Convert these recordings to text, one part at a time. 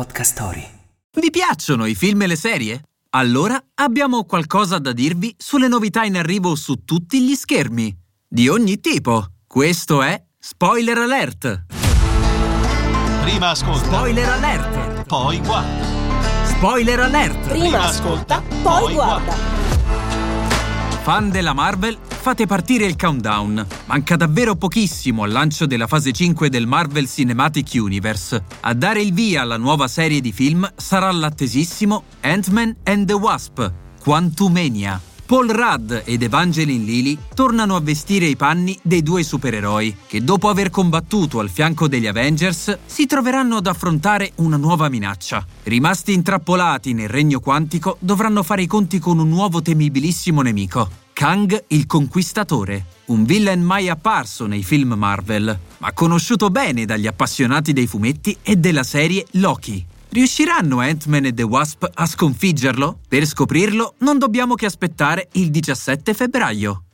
Podcast Story. Vi piacciono i film e le serie? Allora abbiamo qualcosa da dirvi sulle novità in arrivo su tutti gli schermi. Di ogni tipo. Questo è Spoiler Alert. Prima ascolta, Spoiler Alert. poi guarda. Spoiler Alert. Prima ascolta, poi guarda. Fan della Marvel, fate partire il countdown. Manca davvero pochissimo al lancio della fase 5 del Marvel Cinematic Universe. A dare il via alla nuova serie di film sarà l'attesissimo Ant-Man and the Wasp, Quantumania. Paul Rudd ed Evangeline Lilly tornano a vestire i panni dei due supereroi, che dopo aver combattuto al fianco degli Avengers si troveranno ad affrontare una nuova minaccia. Rimasti intrappolati nel regno quantico, dovranno fare i conti con un nuovo temibilissimo nemico. Kang il Conquistatore, un villain mai apparso nei film Marvel, ma conosciuto bene dagli appassionati dei fumetti e della serie Loki. Riusciranno Ant-Man e The Wasp a sconfiggerlo? Per scoprirlo non dobbiamo che aspettare il 17 febbraio.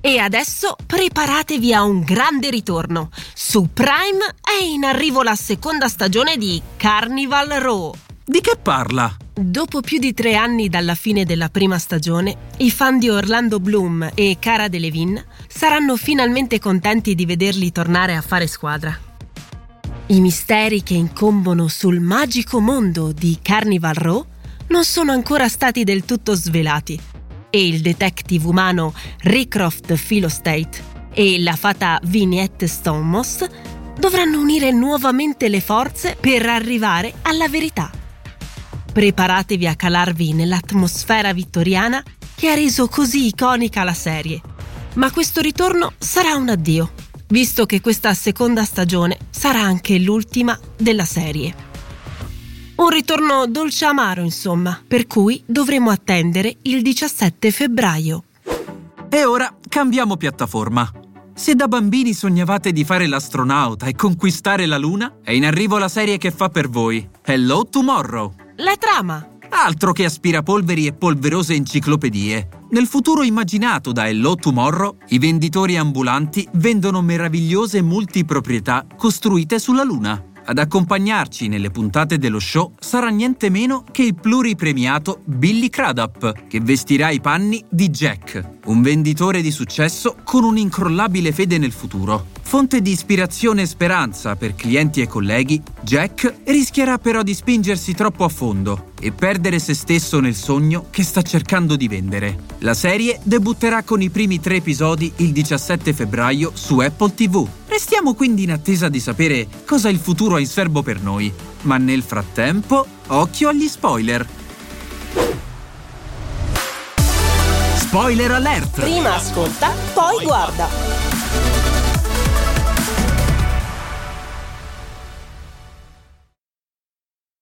E adesso preparatevi a un grande ritorno. Su Prime è in arrivo la seconda stagione di Carnival Row. Di che parla? Dopo più di tre anni dalla fine della prima stagione, i fan di Orlando Bloom e Cara Delevingne saranno finalmente contenti di vederli tornare a fare squadra. I misteri che incombono sul magico mondo di Carnival Row non sono ancora stati del tutto svelati e il detective umano Rycroft Philostate e la fata Vignette Stonemos dovranno unire nuovamente le forze per arrivare alla verità. Preparatevi a calarvi nell'atmosfera vittoriana che ha reso così iconica la serie. Ma questo ritorno sarà un addio, visto che questa seconda stagione sarà anche l'ultima della serie. Un ritorno dolce amaro, insomma, per cui dovremo attendere il 17 febbraio. E ora cambiamo piattaforma. Se da bambini sognavate di fare l'astronauta e conquistare la Luna, è in arrivo la serie che fa per voi. Hello Tomorrow. La trama! Altro che aspirapolveri e polverose enciclopedie. Nel futuro immaginato da Hello Tomorrow, i venditori ambulanti vendono meravigliose multiproprietà costruite sulla Luna. Ad accompagnarci nelle puntate dello show sarà niente meno che il pluripremiato Billy Crudup, che vestirà i panni di Jack, un venditore di successo con un'incrollabile fede nel futuro. Fonte di ispirazione e speranza per clienti e colleghi, Jack rischierà però di spingersi troppo a fondo e perdere se stesso nel sogno che sta cercando di vendere. La serie debutterà con i primi tre episodi il 17 febbraio su Apple TV. Restiamo quindi in attesa di sapere cosa il futuro ha in serbo per noi. Ma nel frattempo, occhio agli spoiler. Spoiler alert! Prima ascolta, poi guarda.